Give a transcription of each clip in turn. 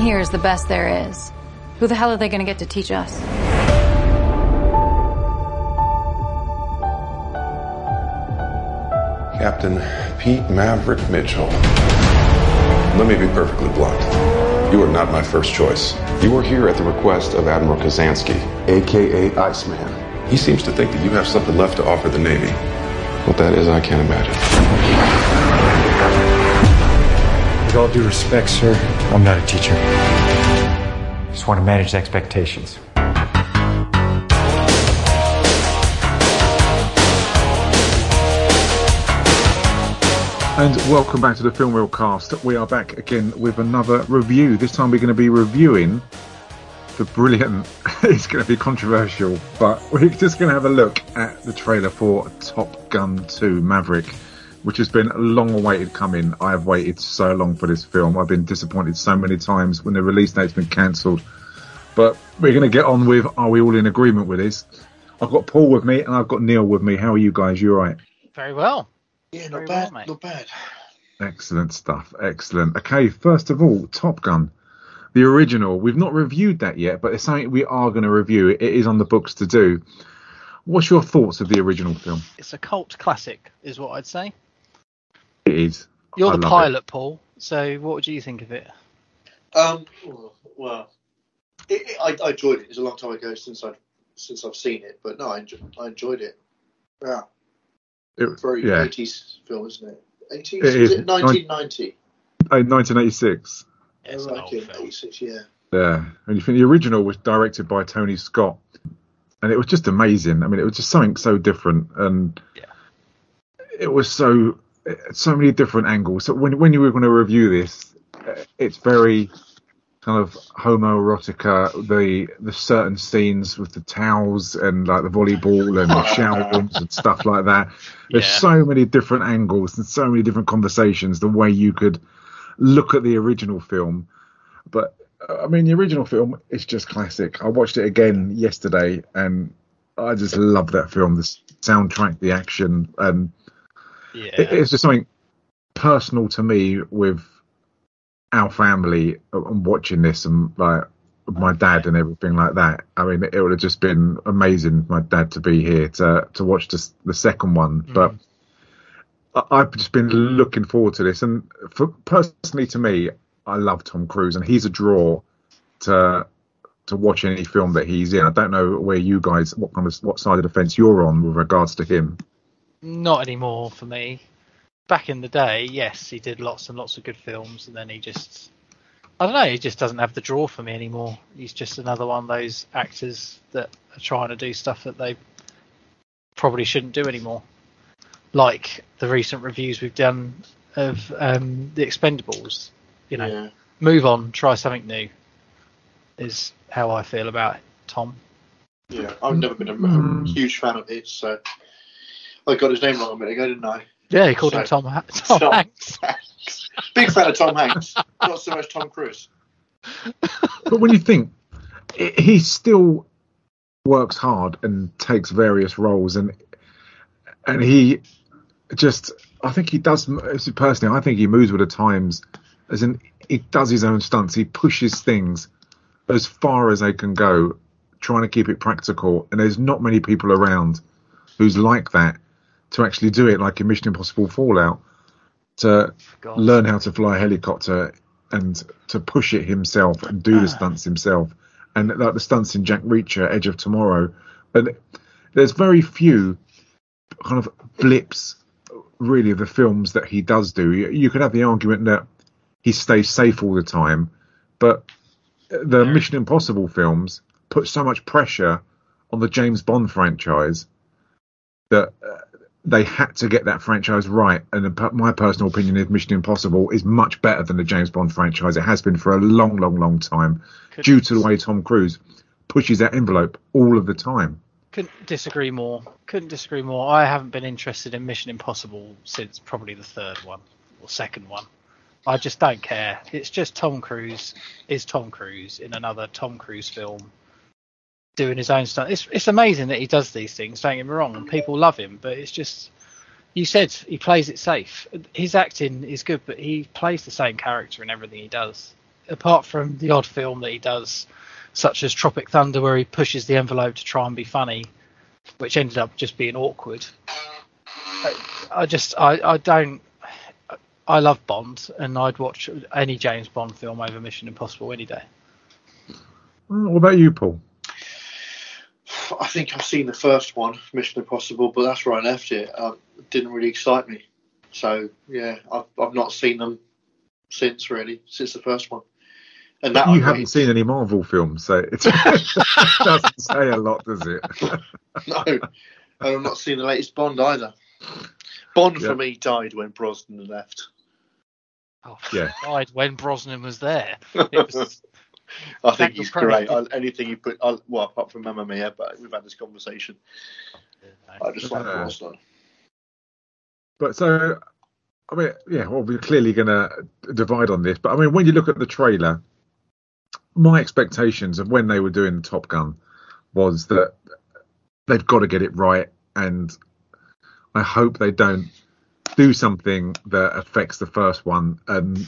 here is the best there is. Who the hell are they going to get to teach us? Captain Pete Maverick Mitchell. Let me be perfectly blunt. You are not my first choice. You are here at the request of Admiral Kazansky, aka Iceman. He seems to think that you have something left to offer the Navy. What that is, I can't imagine. With all due respect, sir, I'm not a teacher. Just want to manage expectations. And welcome back to the Film Reel Cast. We are back again with another review. This time we're going to be reviewing the brilliant, it's going to be controversial, but we're just going to have a look at the trailer for Top Gun 2 Maverick, which has been a long awaited coming. I have waited so long for this film. I've been disappointed so many times when the release date's been cancelled. But we're going to get on with are we all in agreement with this? I've got Paul with me and I've got Neil with me. How are you guys? You all right? Very well. Yeah, not Very bad, well, mate. not bad. Excellent stuff. Excellent. Okay, first of all, Top Gun, the original. We've not reviewed that yet, but it's something we are going to review. It is on the books to do. What's your thoughts of the original film? It's a cult classic, is what I'd say. It is. You're I the love pilot, Paul. So what would you think of it? Um, well, it, it, I, I enjoyed it. It's a long time ago since I've since I've seen it, but no, I, enjoy, I enjoyed it. Yeah, It, it, very yeah, 80s film, isn't it? 80s? It Is is. it 1990? Uh, 1986. It's I an old film. yeah. Yeah, and you think the original was directed by Tony Scott, and it was just amazing. I mean, it was just something so different, and Yeah. it was so so many different angles. So when when you were going to review this, uh, it's very kind of homoerotica. The the certain scenes with the towels and like the volleyball and the shower rooms and stuff like that. There's Yeah. so many different angles and so many different conversations. The way you could look at the original film, but I mean, the original film is just classic. I watched it again yesterday, and I just love that film. The soundtrack, the action, and Yeah. it, it's just something personal to me with our family and watching this, and like my dad and everything like that. I mean, it would have just been amazing, for my dad to be here to to watch this, the second one, mm. but. I- I've just been looking forward to this, and for personally to me, I love Tom Cruise, and he's a draw to to watch any film that he's in. I don't know where you guys, what kind of what side of the fence you're on with regards to him. Not anymore for me. Back in the day, yes, he did lots and lots of good films, and then he just, I don't know, he just doesn't have the draw for me anymore. He's just another one of those actors that are trying to do stuff that they probably shouldn't do anymore. Like the recent reviews we've done of um, the Expendables. You know, yeah. move on, try something new. Is how I feel about it, Tom. Yeah, I've never been a, a Mm. huge fan of his, so I got his name wrong a minute ago, didn't I? Yeah, he called him Tom. Ha- Tom Tom. Hanks. Big fan of Tom Hanks, not so much Tom Cruise. But when you think i- he still works hard and takes various roles, and and he just, I think he does personally. I think he moves with the times, as in he does his own stunts. He pushes things as far as they can go, trying to keep it practical. And there's not many people around who's like that to actually do it, like in Mission Impossible Fallout, to God. learn how to fly a helicopter and to push it himself and do the stunts himself. And like the stunts in Jack Reacher, Edge of Tomorrow. And there's very few kind of blips, really, of the films that he does do. You, you could have the argument that he stays safe all the time, but the Mission Impossible films put so much pressure on the James Bond franchise that uh, they had to get that franchise right. And my personal opinion is Mission Impossible is much better than the James Bond franchise. It has been for a long, long, long time, Couldn't- due to the way Tom Cruise pushes that envelope all of the time. Couldn't disagree more. Couldn't disagree more. I haven't been interested in Mission Impossible since probably the third one or second one. I just don't care. It's just Tom Cruise is Tom Cruise in another Tom Cruise film doing his own stuff. It's it's amazing that he does these things, don't get me wrong, and people love him, but it's just you said he plays it safe. His acting is good, but he plays the same character in everything he does. apart from the odd film that he does, such as Tropic Thunder, where he pushes the envelope to try and be funny, which ended up just being awkward. I, just I, I don't I love Bond and I'd watch any James Bond film over Mission Impossible any day. Mm, what about you, Paul? I think I've seen the first one, Mission Impossible, but that's where I left it. Uh, it didn't really excite me. So yeah, I've I've not seen them since really since the first one. And that you I haven't rate- seen any Marvel films, so it doesn't say a lot, does it? no, and I've not seen the latest Bond either. Bond Yeah. for me died when Brosnan left. Oh, Yeah. died when Brosnan was there. It was, I think Daniel he's great. I, anything you put, I, well, apart from Mamma Mia, but we've had this conversation. I just like Uh, Brosnan. But so, I mean, yeah, well, we're clearly going to divide on this. But I mean, when you look at the trailer, my expectations of when they were doing Top Gun was that they've got to get it right, and I hope they don't do something that affects the first one. And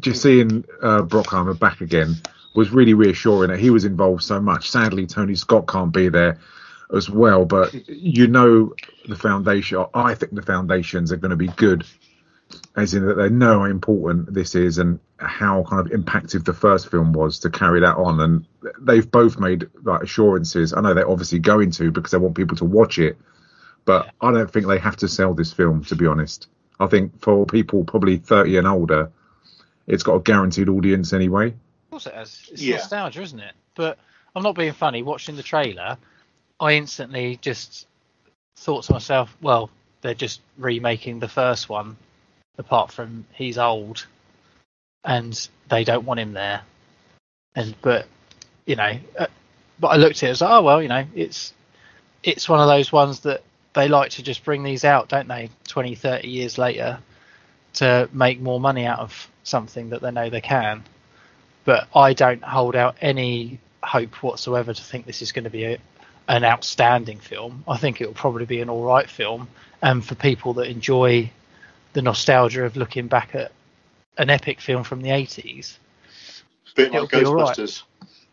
just seeing uh, Bruckheimer back again was really reassuring. That he was involved so much. Sadly, Tony Scott can't be there as well, but you know the foundation. I think the foundations are going to be good, as in that they know how important this is and how kind of impactful the first film was to carry that on. And they've both made like assurances. I know they're obviously going to because they want people to watch it, but I don't think they have to sell this film. To be honest, I think for people probably thirty and older, it's got a guaranteed audience anyway. Course it has. It's Yeah. nostalgia, isn't it? But I'm not being funny. Watching the trailer, I instantly just thought to myself, well, they're just remaking the first one, apart from he's old, and they don't want him there. And but you know, uh, but I looked at it as oh well, you know, it's it's one of those ones that they like to just bring these out, don't they? 20, 30 years later, to make more money out of something that they know they can but I don't hold out any hope whatsoever to think this is going to be a, an outstanding film. I think it will probably be an all right film, and for people that enjoy the nostalgia of looking back at an epic film from the 80s, bit like it'll be all right.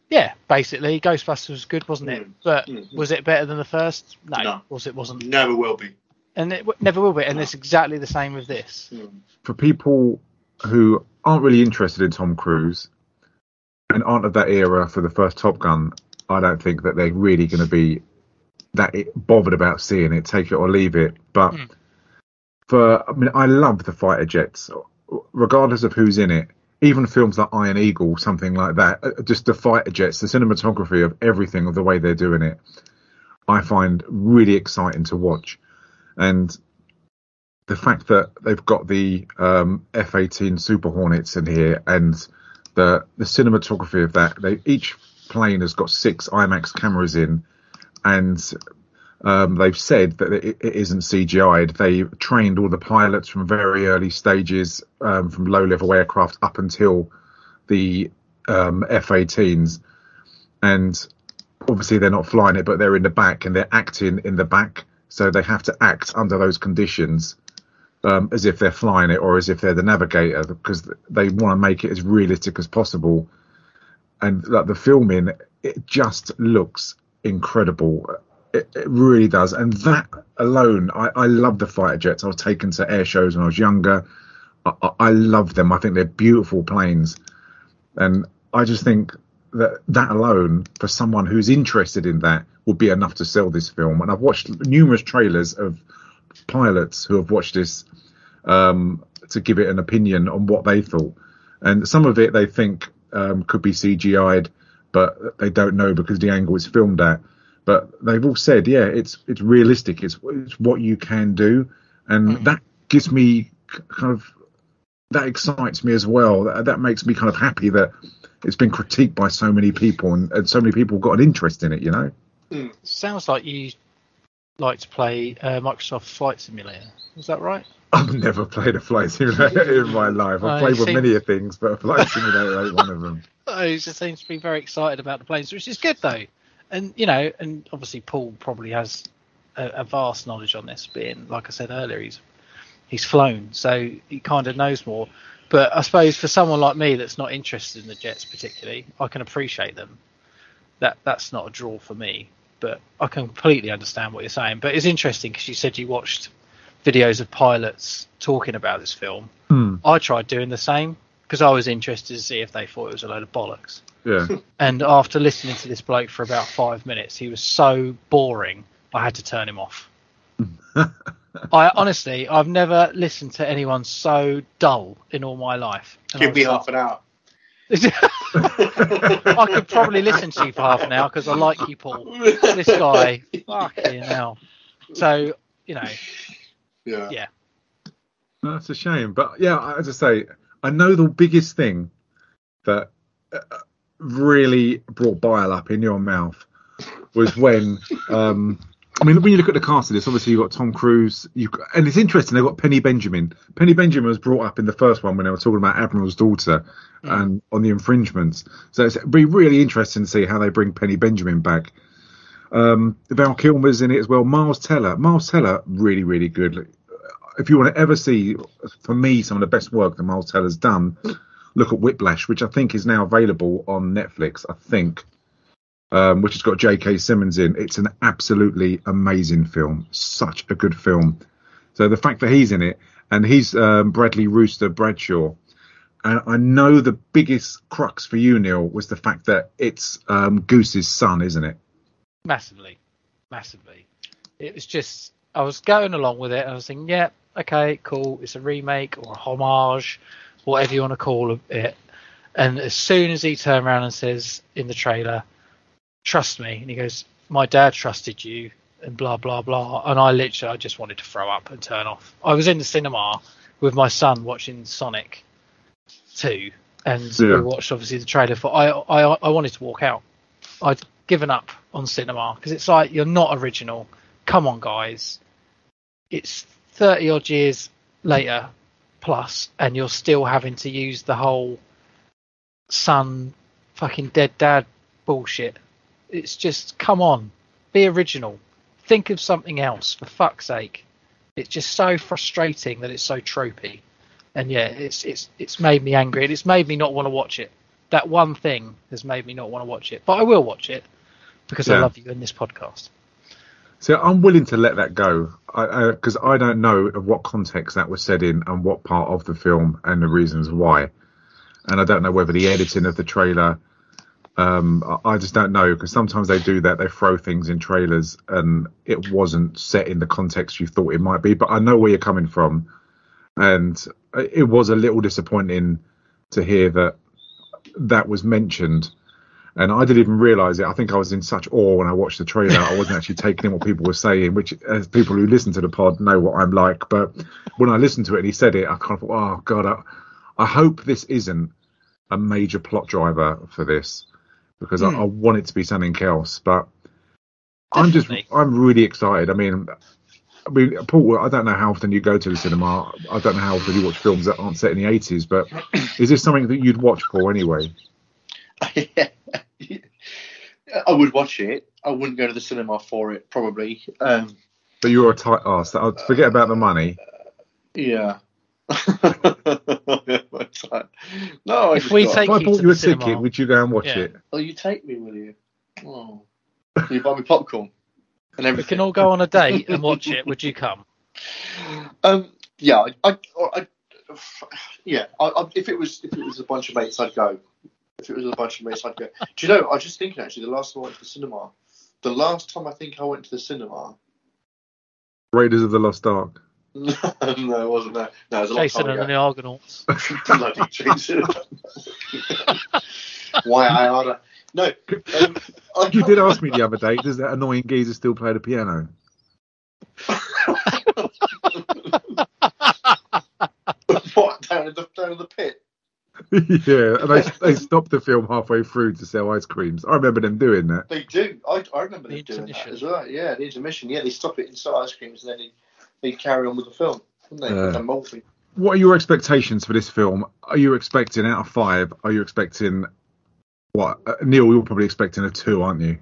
Yeah, basically Ghostbusters was good, wasn't it? Mm. But Mm. was it better than the first? No, No. was it wasn't, Never will be. and it w- never will be. And No. it's exactly the same with this. Mm. for people who aren't really interested in Tom Cruise and aren't of that era for the first Top Gun, I don't think that they're really going to be that bothered about seeing it. Take it or leave it. But Mm. for I mean, I love the fighter jets, regardless of who's in it. Even films like Iron Eagle, something like that, uh, just the fighter jets, the cinematography of everything, of the way they're doing it, I find really exciting to watch. And the fact that they've got the um, F-18 Super Hornets in here and the the cinematography of that, they each plane has got six IMAX cameras in, and um, they've said that it, it isn't CGI'd. They trained all the pilots from very early stages, um, from low-level aircraft up until the um, F-18s, and obviously they're not flying it, but they're in the back and they're acting in the back, so they have to act under those conditions um, as if they're flying it or as if they're the navigator because they want to make it as realistic as possible. And like the filming, it just looks incredible. It, it really does. And that alone, I, I love the fighter jets. I was taken to air shows when I was younger. I, I, I love them. I think they're beautiful planes. And I just think that that alone, for someone who's interested in that, would be enough to sell this film. And I've watched numerous trailers of pilots who have watched this um, to give it an opinion on what they thought. And some of it they think um, could be CGI'd, but they don't know because the angle it's filmed at. But they've all said, yeah, it's it's realistic. It's it's what you can do, and Mhm. that gives me kind of that excites me as well. That, that makes me kind of happy that it's been critiqued by so many people and, and so many people got an interest in it. You know. Sounds like you like to play uh, Microsoft Flight Simulator. Is that right? I've never played a flight simulator in my life. I've played with seem- many things, but a flight simulator ain't one of them. Oh, he just seems to be very excited about the planes, which is good though. And you know, and obviously Paul probably has a, a vast knowledge on this. Being like I said earlier, he's he's flown, so he kind of knows more. But I suppose for someone like me that's not interested in the Jets particularly, I can appreciate them. That that's not a draw for me, but I can completely understand what you're saying. But it's interesting because you said you watched videos of pilots talking about this film. Hmm. I tried doing the same because I was interested to see if they thought it was a load of bollocks. Yeah. And after listening to this bloke for about five minutes, he was so boring, I had to turn him off. I honestly, I've never listened to anyone so dull in all my life. And I Give me was half an hour. like- I could probably listen to you for half an hour because I like you, Paul. This guy, fucking hell. So, you know, Yeah. yeah. No, That's a shame. But yeah, as I say, I know the biggest thing that uh, really brought bile up in your mouth was when, um, I mean, when you look at the cast of this, obviously you've got Tom Cruise, you've got, and it's interesting, they've got Penny Benjamin. Penny Benjamin was brought up in the first one when they were talking about Admiral's daughter and on the infringements. So it's be really interesting to see how they bring Penny Benjamin back. Um, Val Kilmer's in it as well. Miles Teller, Miles Teller, really, really good. If you want to ever see, for me, some of the best work that Miles Teller's done, look at Whiplash, which I think is now available on Netflix. I think, um, which has got J.K. Simmons in. It's an absolutely amazing film. Such a good film. So the fact that he's in it and he's um, Bradley Rooster Bradshaw, and I know the biggest crux for you, Neil, was the fact that it's um, Goose's son, isn't it? massively, massively. It was just I was going along with it. And I was thinking, yeah, okay, cool. It's a remake or a homage, whatever you want to call it. And as soon as he turned around and says in the trailer, "Trust me," and he goes, "My dad trusted you," and blah blah blah, and I literally I just wanted to throw up and turn off. I was in the cinema with my son watching Sonic Two, and Yeah. we watched obviously the trailer for. I I I wanted to walk out. I'd given up on cinema because it's like you're not original. Come on, guys. It's thirty odd years later plus, and you're still having to use the whole son fucking dead dad bullshit. It's just come on, be original. Think of something else for fuck's sake. It's just so frustrating that it's so tropey. And yeah, it's it's it's made me angry and it's made me not want to watch it. That one thing has made me not want to watch it, but I will watch it because I love you in this podcast. So I'm willing to let that go because I, I don't know of what context that was said in and what part of the film and the reasons why. And I don't know whether the editing of the trailer. Um, I just don't know because sometimes they do that. They throw things in trailers and it wasn't set in the context you thought it might be. But I know where you're coming from, and it was a little disappointing to hear that that was mentioned. And I didn't even realise it. I think I was in such awe when I watched the trailer. I wasn't actually taking in what people were saying, which, as people who listen to the pod know what I'm like. But when I listened to it and he said it, I kind of thought, oh, God, I, I hope this isn't a major plot driver for this because I, I want it to be something else. But I'm just I'm really excited. I mean, I mean, Paul, I don't know how often you go to the cinema. I don't know how often you watch films that aren't set in the 80s, but is this something that you'd watch, Paul, anyway? I would watch it. I wouldn't go to the cinema for it, probably. Um, But you're a tight ass. I'll forget about the money. yeah. no, I If we got- take If I you bought you a cinema. ticket, would you go and watch Yeah. it? Oh, you take me, will you? Oh, will you buy me popcorn and We can all go on a date and watch it. Would you come? Um, yeah, I, I, I yeah. I, I, if it was if it was a bunch of mates, I'd go. If it was a bunch of mates, I'd go. Do you know? I was just thinking actually. The last time I went to the cinema, the last time I think I went to the cinema. Raiders of the Lost Ark. no, it wasn't that. No, it was a long Jason time and the. Argonauts. Bloody Jason. Why I oughta. No. Um, I You did ask me the other day, does that annoying geezer still play the piano? what down in the down in the pit? yeah, and they, they stopped the film halfway through to sell ice creams. I remember them doing that. They do. I, I remember The them doing that as well. Yeah, the intermission. Yeah, they stop it inside ice creams and then they, they carry on with the film. Wouldn't they? Uh. The multi. What are your expectations for this film? Are you expecting out of five? Are you expecting what? Uh, Neil, you're probably expecting a two, aren't you?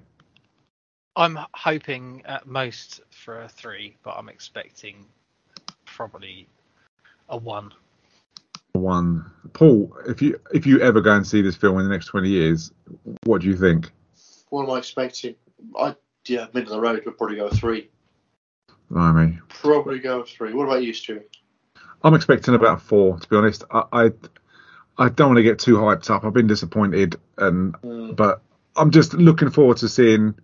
I'm hoping at most for a three, but I'm expecting probably a one. one. Paul, if you if you ever go and see this film in the next twenty years, what do you think? What am I expecting? I yeah, middle of the road would probably go a three. I mean, Probably go three. What about you, Stu? I'm expecting about four. To be honest, I I, I don't want to get too hyped up. I've been disappointed, and Mm. but I'm just looking forward to seeing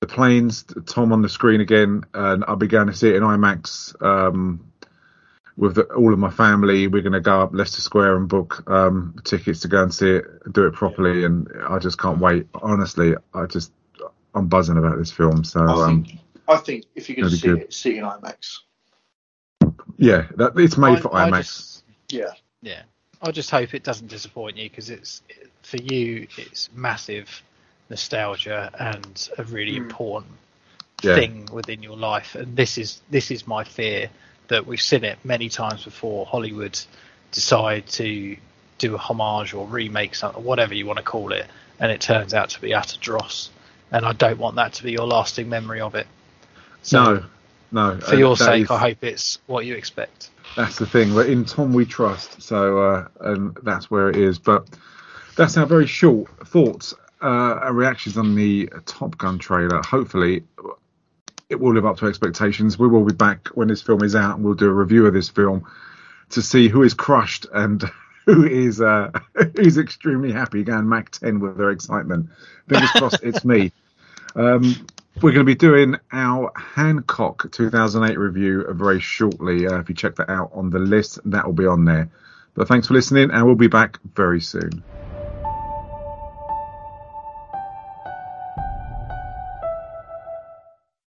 the planes, Tom on the screen again, and I'll be going to see it in IMAX um, with the, all of my family. We're going to go up Leicester Square and book um, tickets to go and see it, do it properly, and I just can't wait. Honestly, I just I'm buzzing about this film. So I um, think I think if you're going to see good. it, see it in IMAX. yeah, that, it's made I- for I IMAX. just- Yeah. yeah, I just hope it doesn't disappoint you because it's for you. It's massive nostalgia and a really Mm. important Yeah. thing within your life. And this is this is my fear that we've seen it many times before. Hollywood decide to do a homage or remake something, whatever you want to call it, and it turns out to be utter dross. And I don't want that to be your lasting memory of it. So no, no. for uh, your sake, is- I hope it's what you expect. That's the thing. We're in Tom we trust, so uh, and that's where it is. But that's our very short thoughts, uh, our reactions on the Top Gun trailer. Hopefully, it will live up to expectations. We will be back when this film is out, and we'll do a review of this film to see who is crushed and who is uh, who's extremely happy going Mach 10 with their excitement. Fingers crossed, it's me. Um, we're going to be doing our Hancock 2008 review very shortly. Uh, if you check that out on the list, that will be on there. But thanks for listening, and we'll be back very soon.